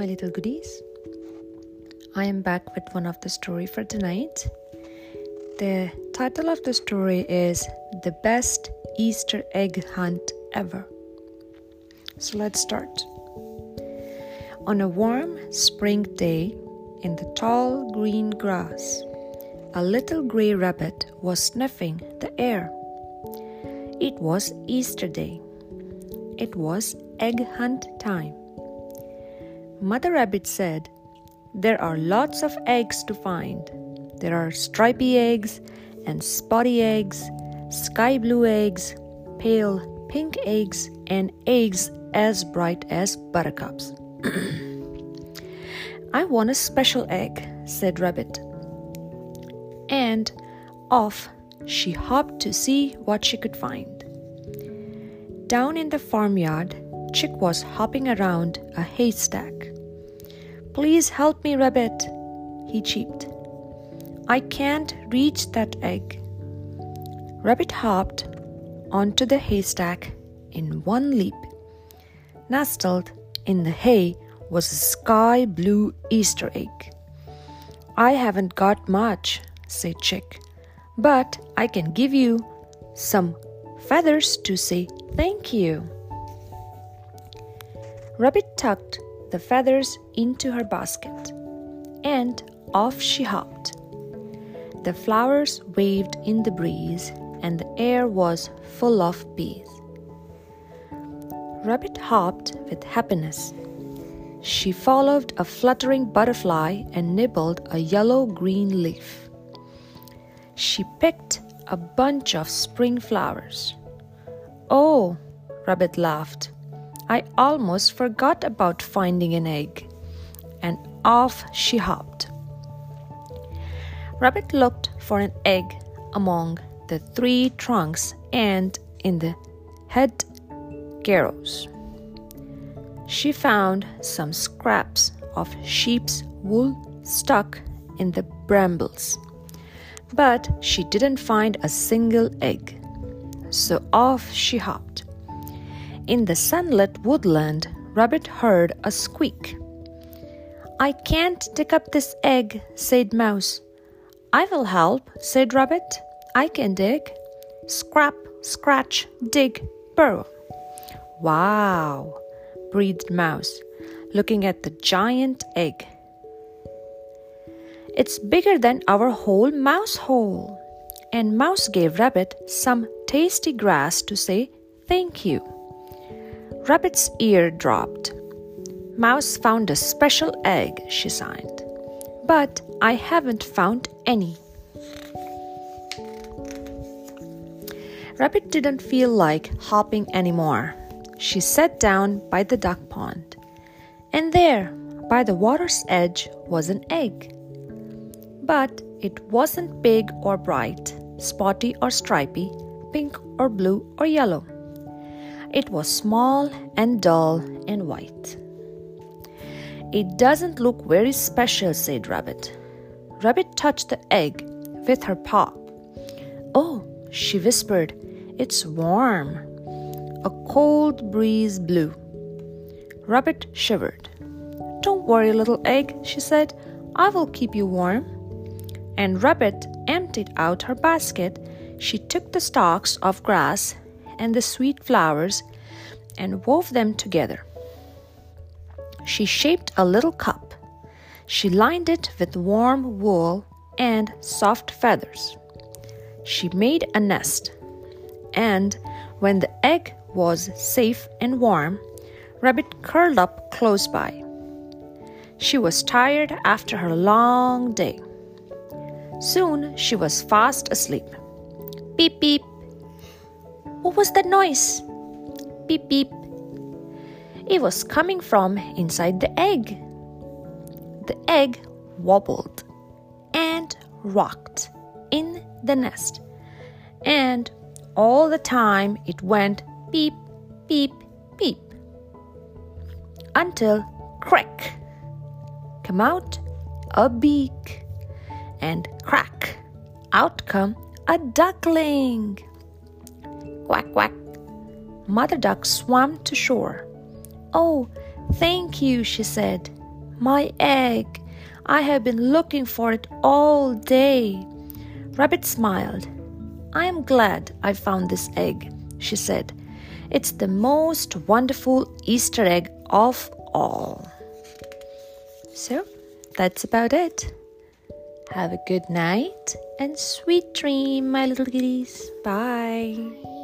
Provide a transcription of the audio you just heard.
my little goodies. I am back with one of the story for tonight. The title of the story is The Best Easter Egg Hunt Ever. So let's start. On a warm spring day in the tall green grass, a little gray rabbit was sniffing the air. It was Easter Day. It was egg hunt time. Mother Rabbit said, There are lots of eggs to find. There are stripy eggs and spotty eggs, sky blue eggs, pale pink eggs, and eggs as bright as buttercups. I want a special egg, said Rabbit. And off she hopped to see what she could find. Down in the farmyard, Chick was hopping around a haystack. Please help me, Rabbit, he cheeped. I can't reach that egg. Rabbit hopped onto the haystack in one leap. Nestled in the hay was a sky blue Easter egg. I haven't got much, said Chick, but I can give you some feathers to say thank you. Rabbit tucked the feathers into her basket, and off she hopped. The flowers waved in the breeze, and the air was full of bees. Rabbit hopped with happiness. She followed a fluttering butterfly and nibbled a yellow green leaf. She picked a bunch of spring flowers. Oh, Rabbit laughed. I almost forgot about finding an egg. And off she hopped. Rabbit looked for an egg among the three trunks and in the head garrows. She found some scraps of sheep's wool stuck in the brambles, but she didn't find a single egg. So off she hopped. In the sunlit woodland, Rabbit heard a squeak. I can't dig up this egg, said Mouse. I will help, said Rabbit. I can dig. Scrap, scratch, dig, burrow. Wow, breathed Mouse, looking at the giant egg. It's bigger than our whole mouse hole. And Mouse gave Rabbit some tasty grass to say thank you. Rabbit's ear dropped. Mouse found a special egg, she signed. But I haven't found any. Rabbit didn't feel like hopping anymore. She sat down by the duck pond. And there, by the water's edge, was an egg. But it wasn't big or bright, spotty or stripy, pink or blue or yellow. It was small and dull and white. It doesn't look very special, said Rabbit. Rabbit touched the egg with her paw. Oh, she whispered, it's warm. A cold breeze blew. Rabbit shivered. Don't worry, little egg, she said. I will keep you warm. And Rabbit emptied out her basket. She took the stalks of grass and the sweet flowers and wove them together. She shaped a little cup. She lined it with warm wool and soft feathers. She made a nest. And when the egg was safe and warm, Rabbit curled up close by. She was tired after her long day. Soon she was fast asleep. Beep, beep, what was that noise? Beep beep. It was coming from inside the egg. The egg wobbled and rocked in the nest. And all the time it went beep, beep, beep. Until crack come out a beak and crack out come a duckling. Quack, quack. Mother Duck swam to shore. Oh, thank you, she said. My egg! I have been looking for it all day. Rabbit smiled. I am glad I found this egg, she said. It's the most wonderful Easter egg of all. So that's about it. Have a good night and sweet dream, my little kitties. Bye.